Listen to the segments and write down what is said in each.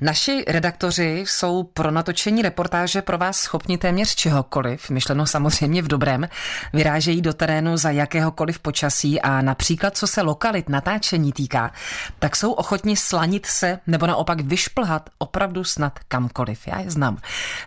Naši redaktoři jsou pro natočení reportáže pro vás schopni téměř čehokoliv, myšleno samozřejmě v dobrém. Vyrážejí do terénu za jakéhokoliv počasí a například co se lokalit natáčení týká, tak jsou ochotni slanit se nebo naopak vyšplhat opravdu snad kamkoliv. Já je znám.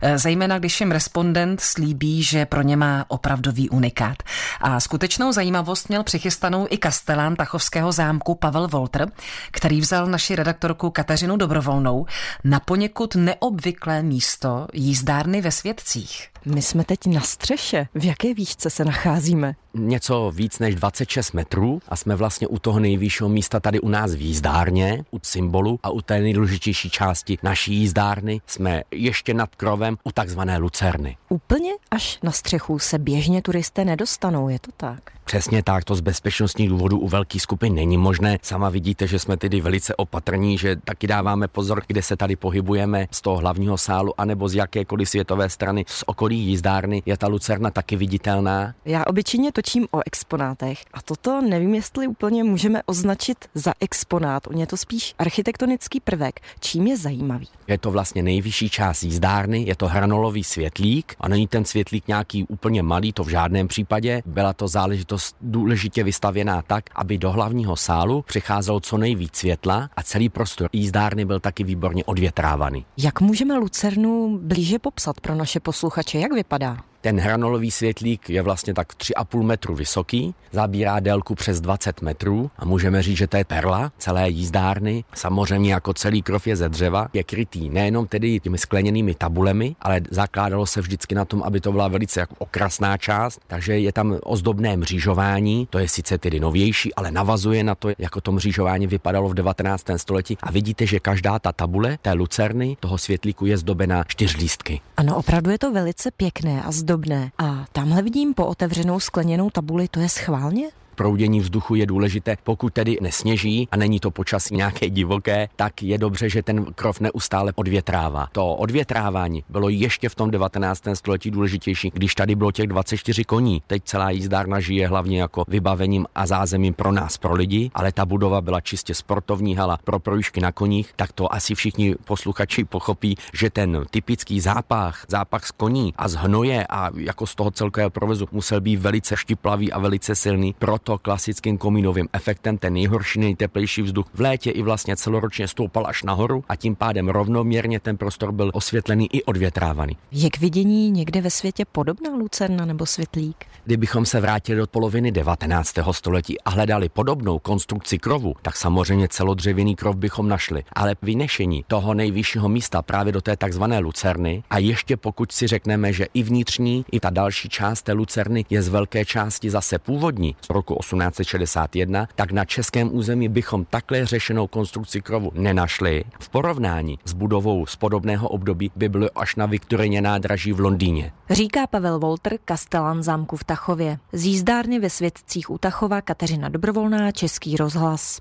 E, zejména když jim respondent slíbí, že pro ně má opravdový unikát. A skutečnou zajímavost měl přichystanou i kastelán Tachovského zámku Pavel Volter, který vzal naši redaktorku Kateřinu Dobrovolnou na poněkud neobvyklé místo jízdárny ve Světcích. My jsme teď na střeše. V jaké výšce se nacházíme? Něco víc než 26 metrů a jsme vlastně u toho nejvyššího místa tady u nás v jízdárně, u symbolu a u té nejdůležitější části naší jízdárny jsme ještě nad krovem u takzvané lucerny. Úplně až na střechu se běžně turisté nedostanou, je to tak? Přesně tak, to z bezpečnostních důvodů u velkých skupin není možné. Sama vidíte, že jsme tedy velice opatrní, že taky dáváme pozor, kde se tady pohybujeme z toho hlavního sálu, anebo z jakékoliv světové strany z okolí jízdárny. Je ta lucerna taky viditelná? Já obyčejně točím o exponátech a toto nevím, jestli úplně můžeme označit za exponát. On je to spíš architektonický prvek. Čím je zajímavý? Je to vlastně nejvyšší část jízdárny, je to hranolový světlík a není ten světlík nějaký úplně malý, to v žádném případě. Byla to záležitost důležitě vystavěná tak, aby do hlavního sálu přicházelo co nejvíc světla a celý prostor jízdárny byl taky výborně odvětrávaný. Jak můžeme Lucernu blíže popsat pro naše posluchače? Jak vypadá? Ten hranolový světlík je vlastně tak 3,5 metru vysoký, zabírá délku přes 20 metrů a můžeme říct, že to je perla celé jízdárny. Samozřejmě jako celý krov je ze dřeva, je krytý nejenom tedy těmi skleněnými tabulemi, ale zakládalo se vždycky na tom, aby to byla velice jako okrasná část, takže je tam ozdobné mřížování, to je sice tedy novější, ale navazuje na to, jako to mřížování vypadalo v 19. století a vidíte, že každá ta tabule té lucerny toho světlíku je zdobena čtyřlístky. Ano, opravdu je to velice pěkné a zdobné. A tamhle vidím po otevřenou skleněnou tabuli, to je schválně? Proudění vzduchu je důležité. Pokud tedy nesněží a není to počasí nějaké divoké, tak je dobře, že ten krov neustále odvětrává. To odvětrávání bylo ještě v tom 19. století důležitější, když tady bylo těch 24 koní. Teď celá jízdárna žije hlavně jako vybavením a zázemím pro nás, pro lidi, ale ta budova byla čistě sportovní hala pro projížďky na koních, tak to asi všichni posluchači pochopí, že ten typický zápach, zápach z koní a z hnoje a jako z toho celkového provozu musel být velice štiplavý a velice silný. Proto to klasickým komínovým efektem ten nejhorší, nejteplejší vzduch v létě i vlastně celoročně stoupal až nahoru a tím pádem rovnoměrně ten prostor byl osvětlený i odvětrávaný. Je k vidění někde ve světě podobná lucerna nebo světlík? Kdybychom se vrátili do poloviny 19. století a hledali podobnou konstrukci krovu, tak samozřejmě celodřevěný krov bychom našli. Ale vynešení toho nejvyššího místa právě do té takzvané lucerny a ještě pokud si řekneme, že i vnitřní, i ta další část té lucerny je z velké části zase původní z roku 1861, tak na českém území bychom takhle řešenou konstrukci krovu nenašli. V porovnání s budovou z podobného období by bylo až na Viktorině nádraží v Londýně. Říká Pavel Volter, kastelán zámku v Tachově. Z jízdárny ve Světcích u Tachova Kateřina Dobrovolná, Český rozhlas.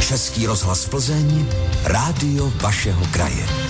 Český rozhlas Plzeň, rádio vašeho kraje.